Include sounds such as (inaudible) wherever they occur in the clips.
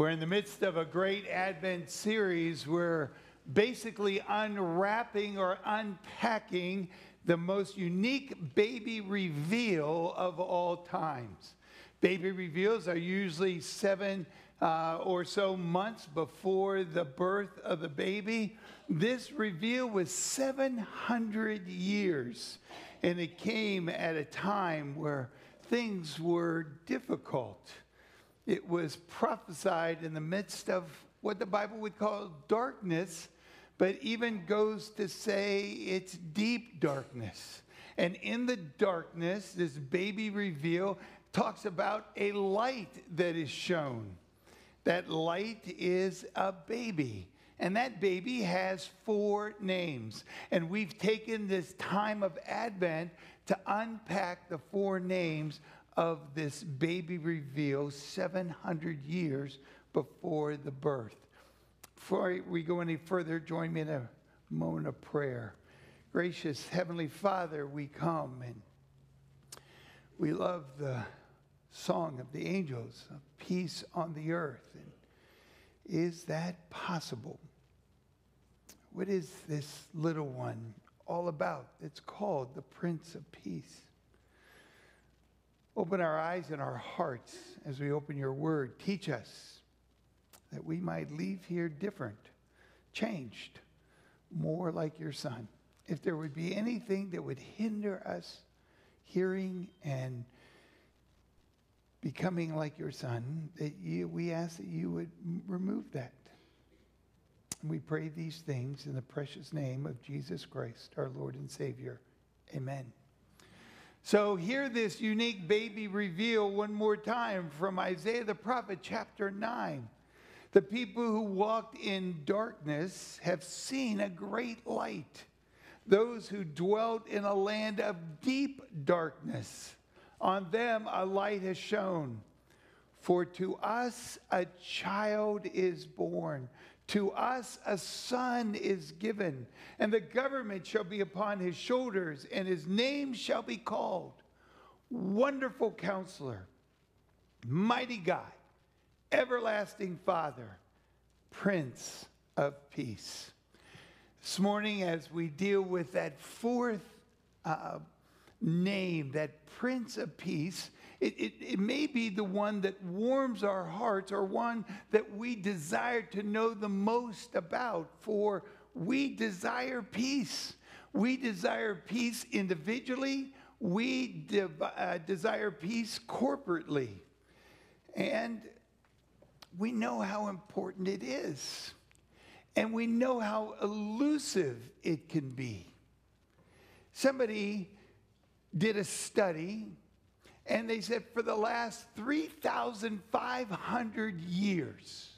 We're in the midst of a great Advent series. We're basically unwrapping or unpacking the most unique baby reveal of all times. Baby reveals are usually seven uh, or so months before the birth of the baby. This reveal was 700 years, and it came at a time where things were difficult. It was prophesied in the midst of what the Bible would call darkness, but even goes to say it's deep darkness. And in the darkness, this baby reveal talks about a light that is shown. That light is a baby. And that baby has four names. And we've taken this time of Advent to unpack the four names of this baby reveal 700 years before the birth. Before we go any further, join me in a moment of prayer. Gracious Heavenly Father, we come and we love the song of the angels of peace on the earth. And is that possible? What is this little one all about? It's called the Prince of Peace. Open our eyes and our hearts as we open your word. Teach us that we might leave here different, changed, more like your son. If there would be anything that would hinder us hearing and becoming like your son, that you, we ask that you would remove that. We pray these things in the precious name of Jesus Christ, our Lord and Savior. Amen. So, hear this unique baby reveal one more time from Isaiah the prophet, chapter 9. The people who walked in darkness have seen a great light. Those who dwelt in a land of deep darkness, on them a light has shone. For to us a child is born. To us a son is given, and the government shall be upon his shoulders, and his name shall be called Wonderful Counselor, Mighty God, Everlasting Father, Prince of Peace. This morning, as we deal with that fourth uh, name, that Prince of Peace, it, it, it, may be the one that warms our hearts or one that we desire to know the most about, for we desire peace. We desire peace individually, we de- uh, desire peace corporately. And we know how important it is. And we know how elusive it can be. Somebody did a study and they said for the last 3,500 years,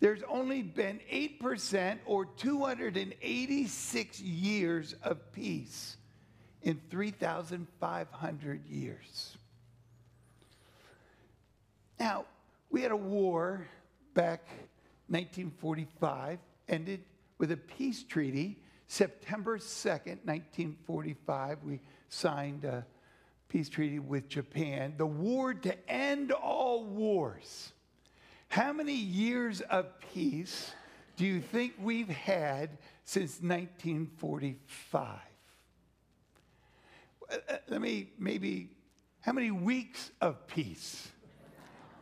there's only been 8% or 286 years of peace in 3,500 years. Now, we had a war back 1945, ended with a peace treaty. September 2nd, 1945, we signed a peace treaty with Japan, the war to end all wars. How many years of peace do you think we've had since 1945? Uh, uh, let me maybe, how many weeks of peace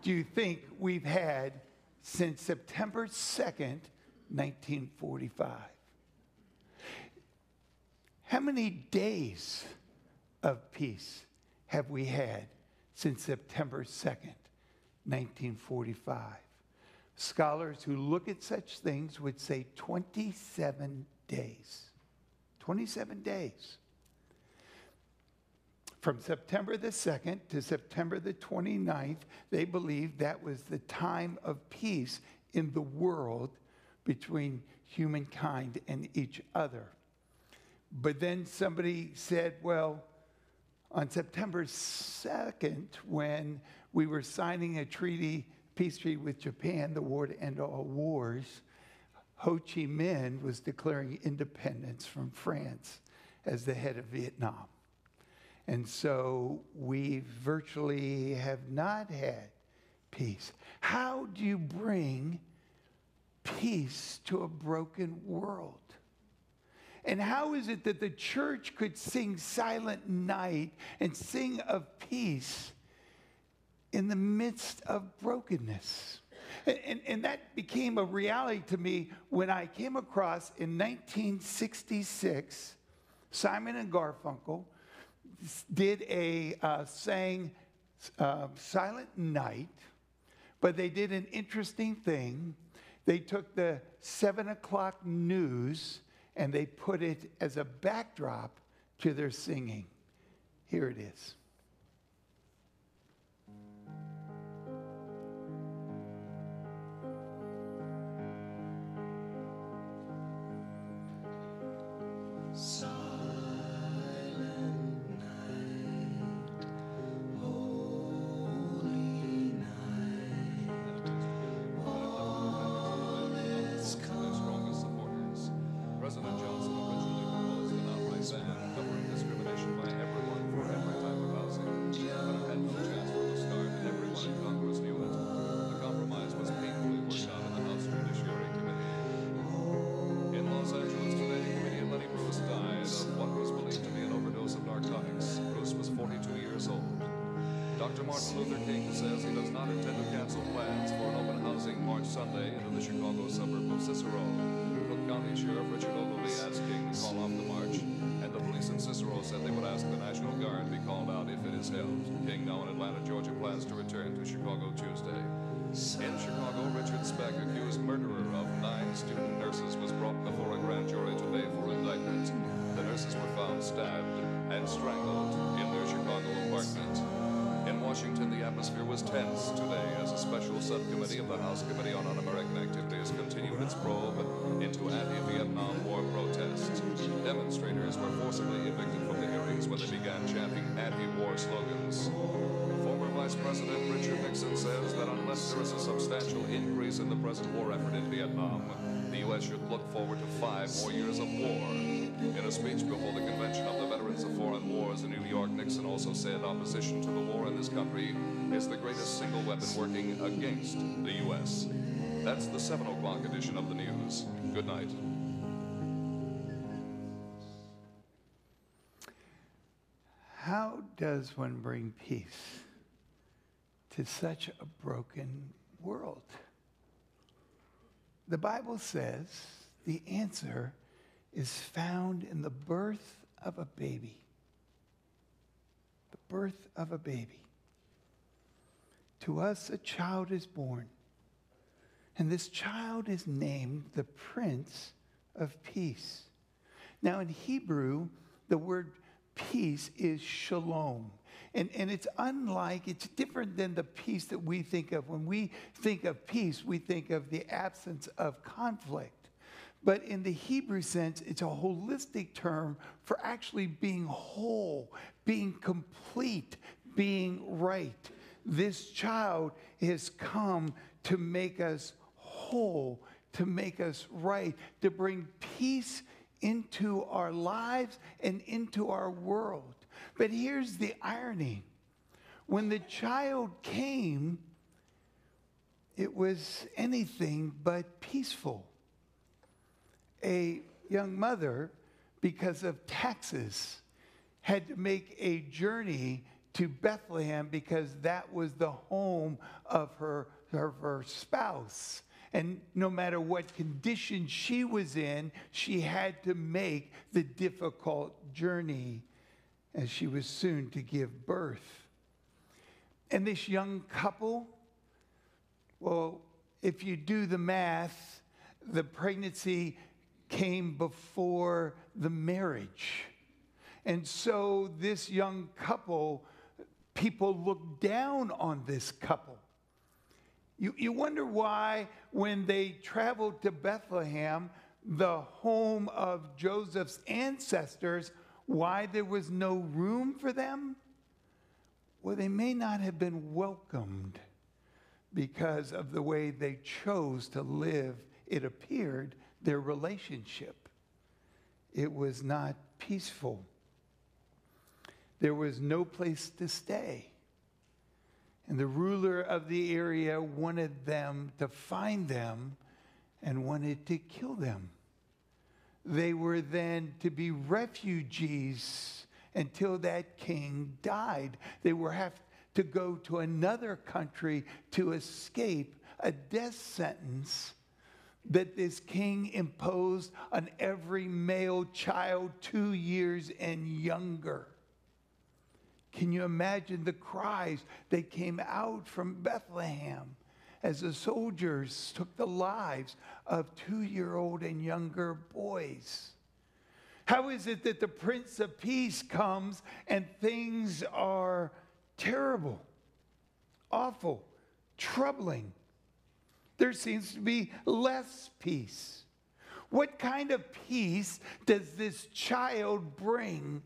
do you think we've had since September 2nd, 1945? How many days of peace have we had since September 2nd, 1945? Scholars who look at such things would say 27 days. 27 days. From September the 2nd to September the 29th, they believed that was the time of peace in the world between humankind and each other. But then somebody said, well, on September 2nd, when we were signing a treaty, peace treaty with Japan, the war to end all wars, Ho Chi Minh was declaring independence from France as the head of Vietnam. And so we virtually have not had peace? How do you bring peace to a broken world? And how is it that the church could sing Silent Night and sing of peace in the midst of brokenness? And, and, and, that became a reality to me when I came across in 1966, Simon and Garfunkel did a uh, sang uh, Silent Night, but they did an interesting thing. They took the seven o'clock news and they put it as a backdrop to their singing. Here it is. Martin Sheriff Richard Ogilvie asked King to call off the march, and the police in Cicero said they would ask the National Guard be called out if it is held. King, now in Atlanta, Georgia, plans to return to Chicago Tuesday. In Chicago, Richard Speck, accused murderer of nine student nurses, was brought before a grand jury today for indictment. The nurses were found stabbed and strangled in their Chicago apartment. In Washington, the atmosphere was tense today as a special subcommittee of the House Committee on Un-American Activities continued its probe into anti-Vietnam War protests. Demonstrators were forcibly evicted from the hearings when they began chanting anti-war slogans. Former Vice President Richard Nixon says that unless there is a substantial increase in the present war effort in Vietnam, the U.S. should look forward to five more years of war. In a speech before the Convention of the Veterans of Foreign Wars in New York, Nixon also said opposition to the war in this country is the greatest single weapon working against the U.S. That's the 7 o'clock edition of the news. Good night. How does one bring peace to such a broken world? The Bible says the answer is found in the birth of a baby. The birth of a baby. To us, a child is born. And this child is named the Prince of Peace. Now, in Hebrew, the word peace is shalom. And, and it's unlike, it's different than the peace that we think of. When we think of peace, we think of the absence of conflict. But in the Hebrew sense, it's a holistic term for actually being whole, being complete, being right. This child has come to make us whole, to make us right, to bring peace into our lives and into our world. But here's the irony when the child came, it was anything but peaceful a young mother, because of taxes, had to make a journey to Bethlehem because that was the home of her, of her spouse. And no matter what condition she was in, she had to make the difficult journey as she was soon to give birth. And this young couple, well, if you do the math, the pregnancy came before the marriage. And so this young couple, people looked down on this couple. You, you wonder why, when they traveled to Bethlehem, the home of Joseph's ancestors, why there was no room for them? Well, they may not have been welcomed because of the way they chose to live, it appeared, their relationship. It was not peaceful. There was no place to stay. And the ruler of the area wanted them to find them and wanted to kill them. They were then to be refugees until that king died. They were have to go to another country to escape a death sentence that this king imposed on every male child two years and younger. Can you imagine the cries that came out from Bethlehem as the soldiers took the lives of two year old and younger boys? How is it that the Prince of Peace comes and things are terrible, awful, troubling? There seems to be less peace. What kind of peace does this child bring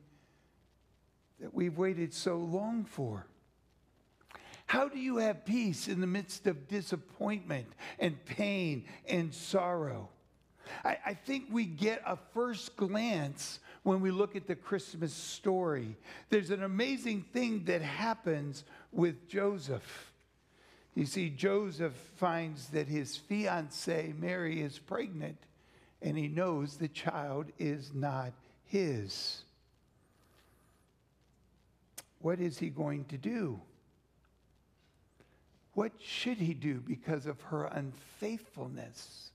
that we've waited so long for? How do you have peace in the midst of disappointment and pain and sorrow? I, I, think we get a first glance when we look at the Christmas story. There's an amazing thing that happens with Joseph. You see, Joseph finds that his fiancee, Mary, is pregnant, and he knows the child is not his. What is he going to do? What should he do because of her unfaithfulness?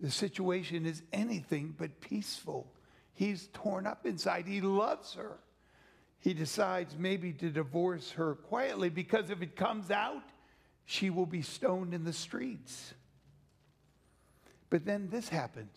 The situation is anything but peaceful. He's torn up inside. He loves her he decides maybe to divorce her quietly because if it comes out, she will be stoned in the streets. But then this happens.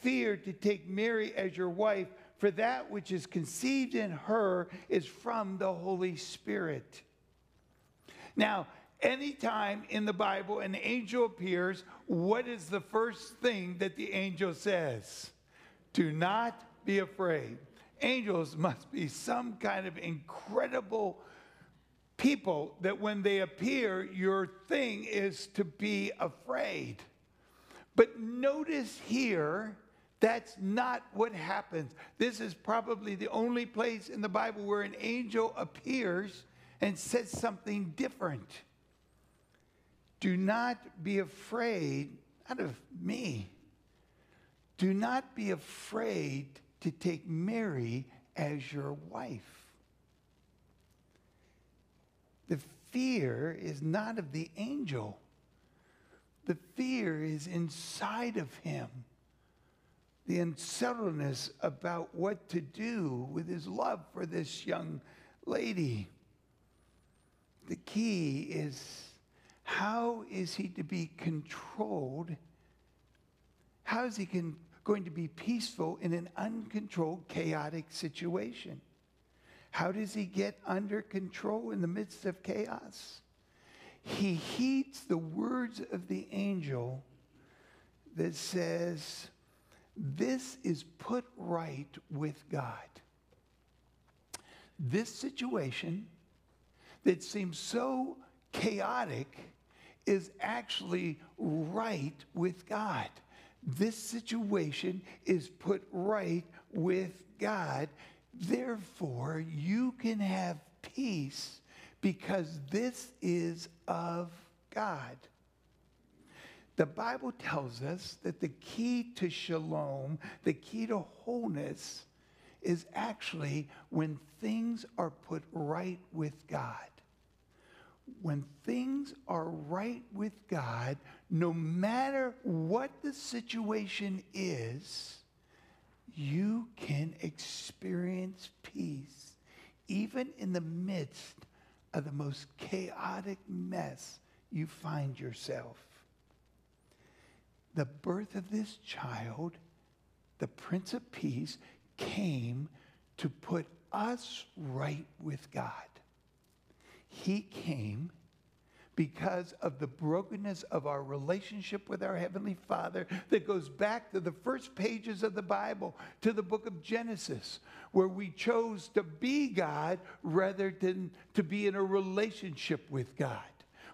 fear to take Mary as your wife, for that which is conceived in her is from the Holy Spirit. Now, anytime in the Bible an angel appears, what is the first thing that the angel says? Do not be afraid angels must be some kind of incredible people that when they appear, your thing is to be afraid. But notice here, that's not what happens. This is probably the only place in the Bible where an angel appears and says something different. Do not be afraid, not of me. Do not be afraid to take Mary as your wife. The fear is not of the angel, the fear is inside of him. The unsettledness about what to do with his love for this young lady. The key is how is he to be controlled? How is he going to be peaceful in an uncontrolled, chaotic situation. How does he get under control in the midst of chaos? He heeds the words of the angel that says, This is put right with God. This situation that seems so chaotic is actually right with God this situation is put right with God. Therefore, you can have peace because this is of God. The Bible tells us that the key to shalom, the key to wholeness, is actually when things are put right with God when things are right with God, no matter what the situation is, you can experience peace, even in the midst of the most chaotic mess you find yourself. The birth of this child, the Prince of Peace, came to put us right with God. He came because of the brokenness of our relationship with our Heavenly Father that goes back to the first pages of the Bible, to the book of Genesis, where we chose to be God rather than to be in a relationship with God.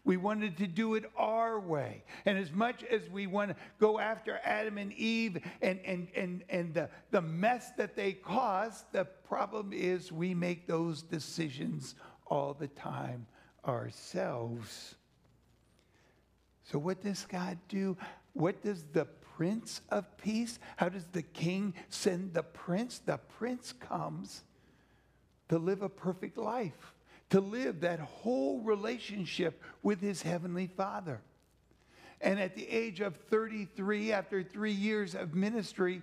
We wanted to do it our way. And as much as we want to go after Adam and Eve and, and, and, and the, the mess that they caused, the problem is we make those decisions all the time ourselves. So, what does God do? What does the Prince of Peace? How does the King send the Prince? The Prince comes to live a perfect life, to live that whole relationship with his Heavenly Father. And at the age of 33, after three years of ministry,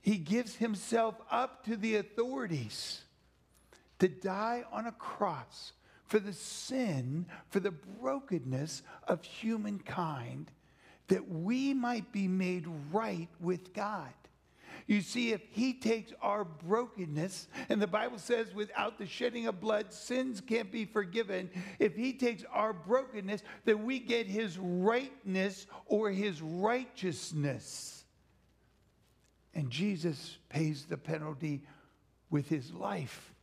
he gives himself up to the authorities to die on a cross for the sin, for the brokenness of humankind, that we might be made right with God. You see, if he takes our brokenness, and the Bible says without the shedding of blood, sins can't be forgiven. If he takes our brokenness, then we get his rightness or his righteousness. And Jesus pays the penalty with his life.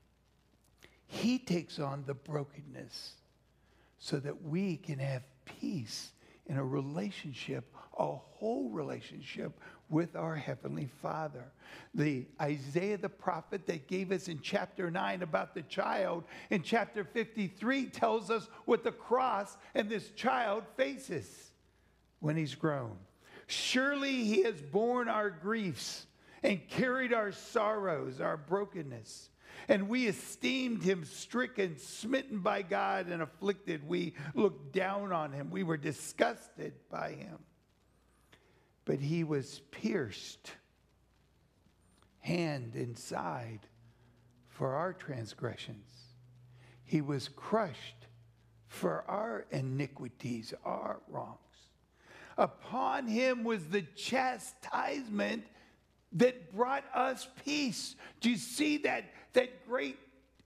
He takes on the brokenness so that we can have peace in a relationship, a whole relationship with our Heavenly Father. The Isaiah the prophet that gave us in chapter 9 about the child, in chapter 53 tells us what the cross and this child faces when he's grown. Surely he has borne our griefs and carried our sorrows, our brokenness. And we esteemed him stricken, smitten by God, and afflicted. We looked down on him. We were disgusted by him. But he was pierced, hand and side, for our transgressions. He was crushed for our iniquities, our wrongs. Upon him was the chastisement that brought us peace. Do you see that, that great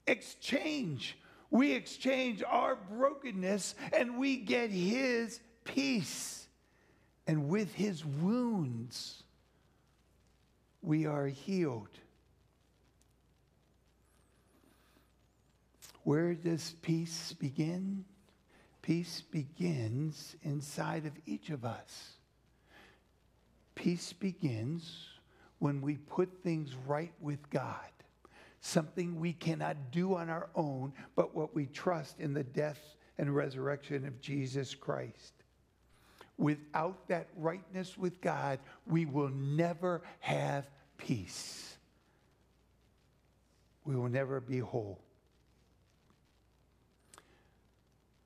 exchange? We exchange our brokenness and we get his peace. And with his wounds, we are healed. Where does peace begin? Peace begins inside of each of us. Peace begins when we put things right with God, something we cannot do on our own, but what we trust in the death and resurrection of Jesus Christ. Without that rightness with God, we will never have peace. We will never be whole.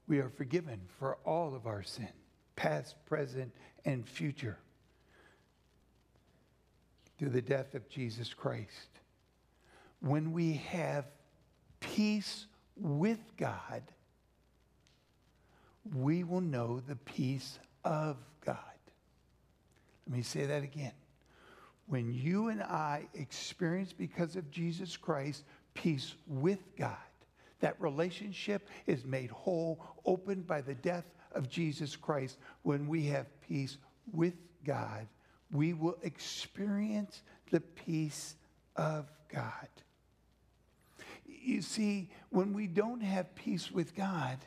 We are forgiven for all of our sin, past, present, and future through the death of Jesus Christ. When we have peace with God, we will know the peace of God. Let me say that again. When you and I experience, because of Jesus Christ, peace with God, that relationship is made whole, opened by the death of Jesus Christ. When we have peace with God, we will experience the peace of God. You see, when we don't have peace with God,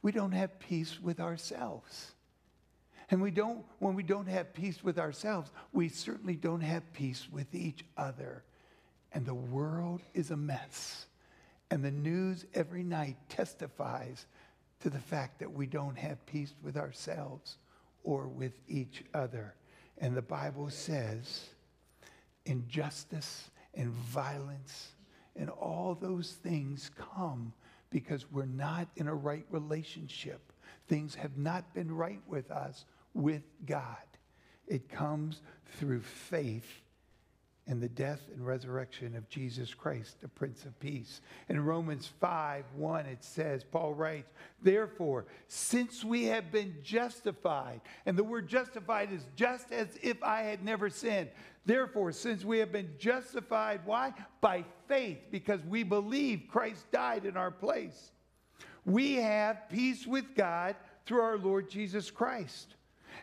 we don't have peace with ourselves. And we don't, when we don't have peace with ourselves, we certainly don't have peace with each other. And the world is a mess. And the news every night testifies to the fact that we don't have peace with ourselves or with each other. And the Bible says injustice and violence and all those things come because we're not in a right relationship. Things have not been right with us, with God. It comes through faith in the death and resurrection of Jesus Christ, the Prince of Peace. In Romans 5 1, it says, Paul writes, Therefore, since we have been justified, and the word justified is just as if I had never sinned. Therefore, since we have been justified, why? By faith, because we believe Christ died in our place. we have peace with God through our Lord Jesus Christ.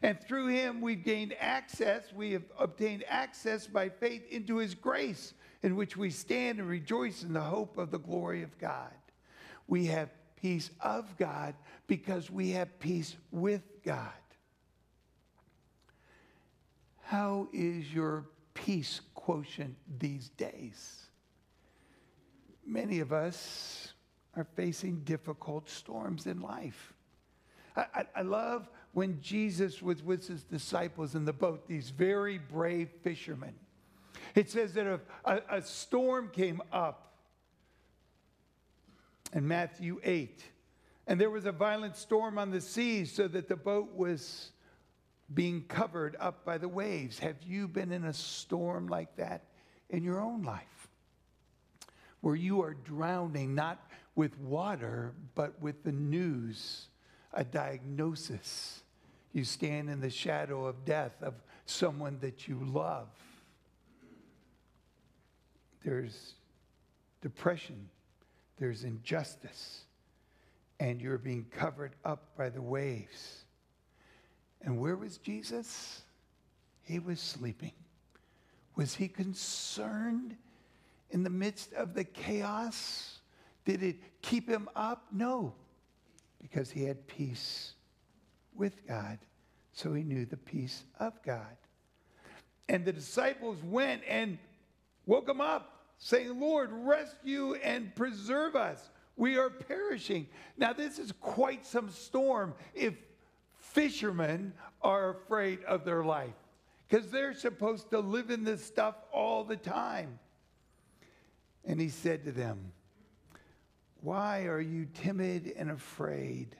And through him, we've gained access, we have obtained access by faith into his grace, in which we stand and rejoice in the hope of the glory of God. We have peace of God because we have peace with God. How is your peace quotient these days? Many of us are facing difficult storms in life. I, I, I love when Jesus was with his disciples in the boat, these very brave fishermen. It says that a, a, a storm came up in Matthew 8, and there was a violent storm on the sea, so that the boat was being covered up by the waves. Have you been in a storm like that in your own life? Where you are drowning not with water, but with the news, a diagnosis. You stand in the shadow of death of someone that you love. There's depression, there's injustice, and you're being covered up by the waves. And where was Jesus? He was sleeping. Was he concerned in the midst of the chaos? Did it keep him up? No, because he had peace with God, so he knew the peace of God. And the disciples went and woke him up, saying, Lord, rescue and preserve us. We are perishing. Now, this is quite some storm if fishermen are afraid of their life because they're supposed to live in this stuff all the time. And he said to them, Why are you timid and afraid?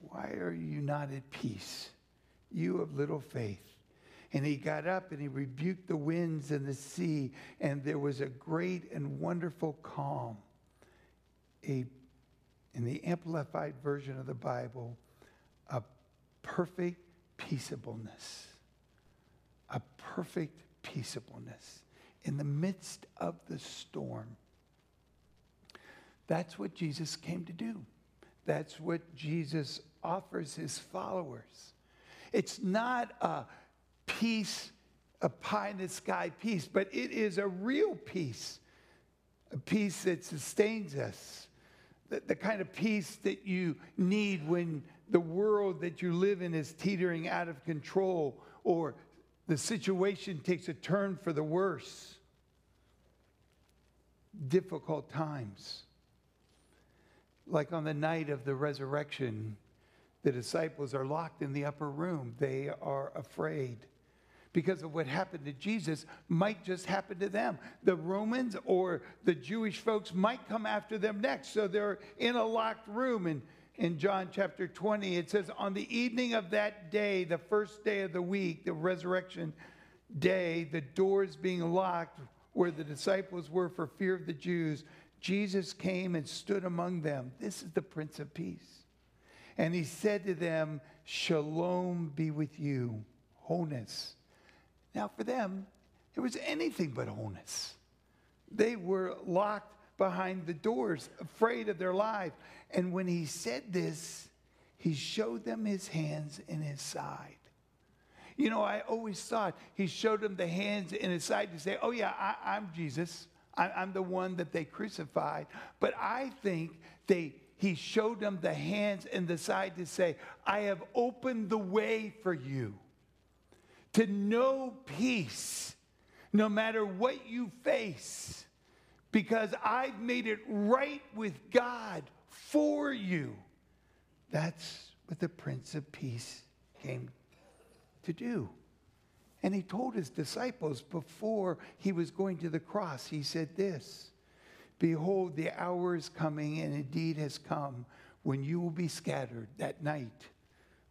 Why are you not at peace, you of little faith? And he got up and he rebuked the winds and the sea, and there was a great and wonderful calm. A, in the amplified version of the Bible, a perfect peaceableness. A perfect peaceableness in the midst of the storm. That's what Jesus came to do. That's what Jesus offers his followers. It's not a peace, a pie in the sky peace, but it is a real peace, a peace that sustains us, the, the kind of peace that you need when the world that you live in is teetering out of control or the situation takes a turn for the worse. Difficult times. Like on the night of the resurrection, the disciples are locked in the upper room. They are afraid because of what happened to Jesus might just happen to them. The Romans or the Jewish folks might come after them next. So they're in a locked room. And in John chapter 20, it says, On the evening of that day, the first day of the week, the resurrection day, the doors being locked where the disciples were for fear of the Jews, Jesus came and stood among them. This is the Prince of Peace. And he said to them, Shalom be with you, wholeness. Now, for them, it was anything but wholeness. They were locked behind the doors, afraid of their life. And when he said this, he showed them his hands and his side. You know, I always thought he showed them the hands and his side to say, Oh, yeah, I, am Jesus. I'm the one that they crucified. But I think they, he showed them the hands and the side to say, I have opened the way for you to know peace no matter what you face because I've made it right with God for you. That's what the Prince of Peace came to do. And he told his disciples before he was going to the cross, he said this Behold, the hour is coming, and indeed has come, when you will be scattered that night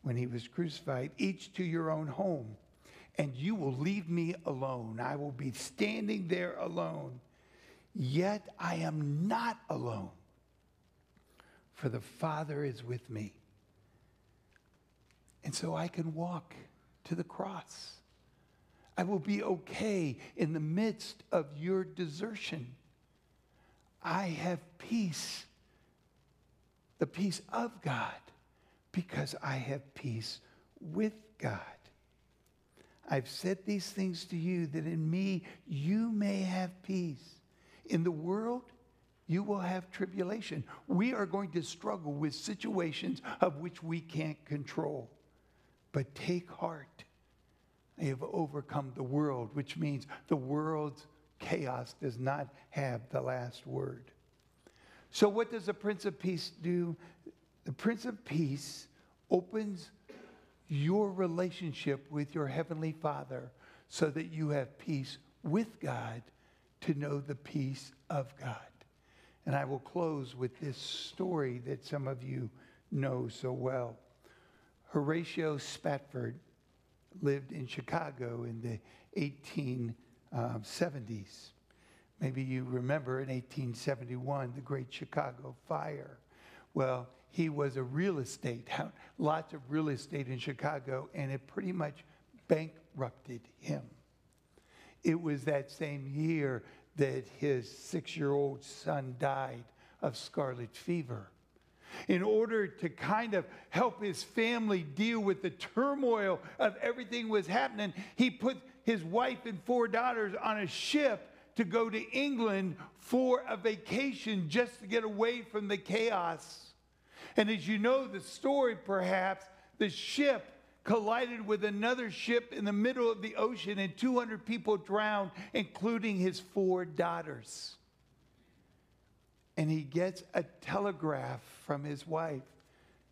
when he was crucified, each to your own home and you will leave me alone. I will be standing there alone. Yet I am not alone, for the Father is with me. And so I can walk to the cross. I will be okay in the midst of your desertion. I have peace the peace of God, because I have peace with God. I've said these things to you that in me you may have peace. In the world, you will have tribulation. We are going to struggle with situations of which we can't control. But take heart. I have overcome the world, which means the world's chaos does not have the last word. So, what does the Prince of Peace do? The Prince of Peace opens your relationship with your Heavenly Father so that you have peace with God to know the peace of God. And I will close with this story that some of you know so well. Horatio Spafford lived in Chicago in the 1870s. Um, Maybe you remember in 1871, the Great Chicago Fire. Well, he was a real estate, (laughs) lots of real estate in Chicago, and it pretty much bankrupted him. It was that same year that his six year old son died of scarlet fever. In order to kind of help his family deal with the turmoil of everything was happening, he put his wife and four daughters on a ship to go to England for a vacation just to get away from the chaos. And as you know the story, perhaps, the ship collided with another ship in the middle of the ocean and 200 people drowned, including his four daughters. And he gets a telegraph from his wife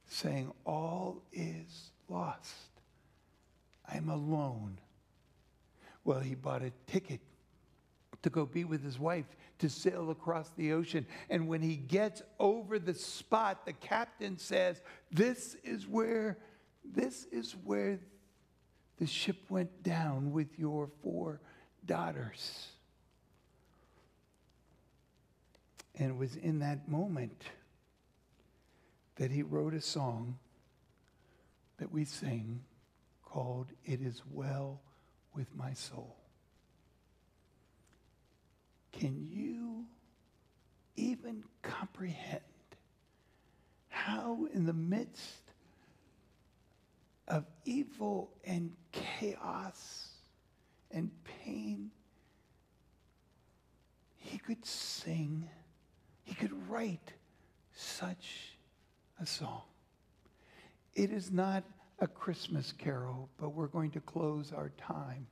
saying, All is lost. I'm alone. Well, he bought a ticket to go be with his wife to sail across the ocean. And when he gets over the spot, the captain says, This is where this is where the ship went down with your four daughters. And it was in that moment that he wrote a song that we sing called It Is Well with My Soul. Can you even comprehend how, in the midst of evil and chaos and pain, he could sing, he could write such a song. It is not a Christmas carol, but we're going to close our time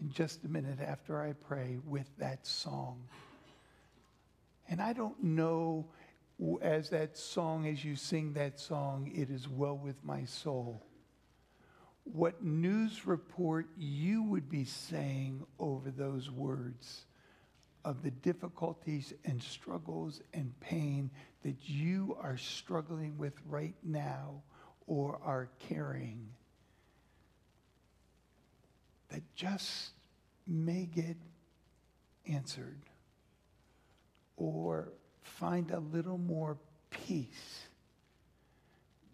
in just a minute after I pray with that song. And I don't know, as that song, as you sing that song, it is well with my soul what news report you would be saying over those words of the difficulties and struggles and pain that you are struggling with right now or are carrying that just may get answered or find a little more peace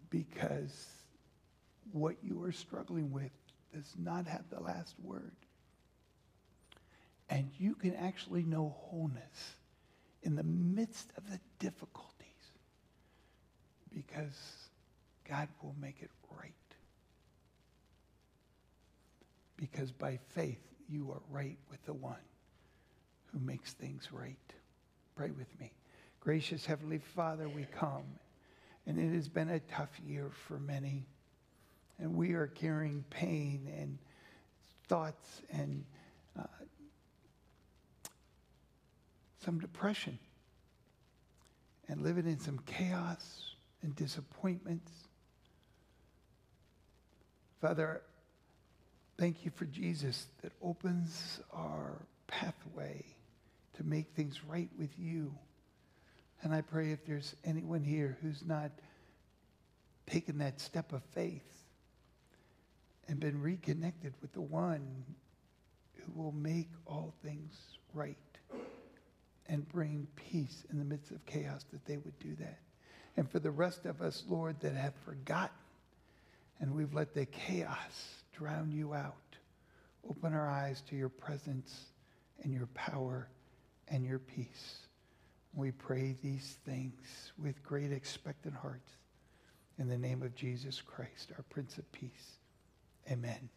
because what you are struggling with does not have the last word. And you can actually know wholeness in the midst of the difficulties because God will make it right. Because by faith, you are right with the one who makes things right. Pray with me. Gracious Heavenly Father, we come, and it has been a tough year for many and we are carrying pain and thoughts and uh, some depression and living in some chaos and disappointments. Father, thank you for Jesus that opens our pathway to make things right with you. And I pray if there's anyone here who's not taken that step of faith, and been reconnected with the one who will make all things right and bring peace in the midst of chaos, that they would do that. And for the rest of us, Lord, that have forgotten and we've let the chaos drown you out, open our eyes to your presence and your power and your peace. We pray these things with great expectant hearts. In the name of Jesus Christ, our Prince of Peace. Amen.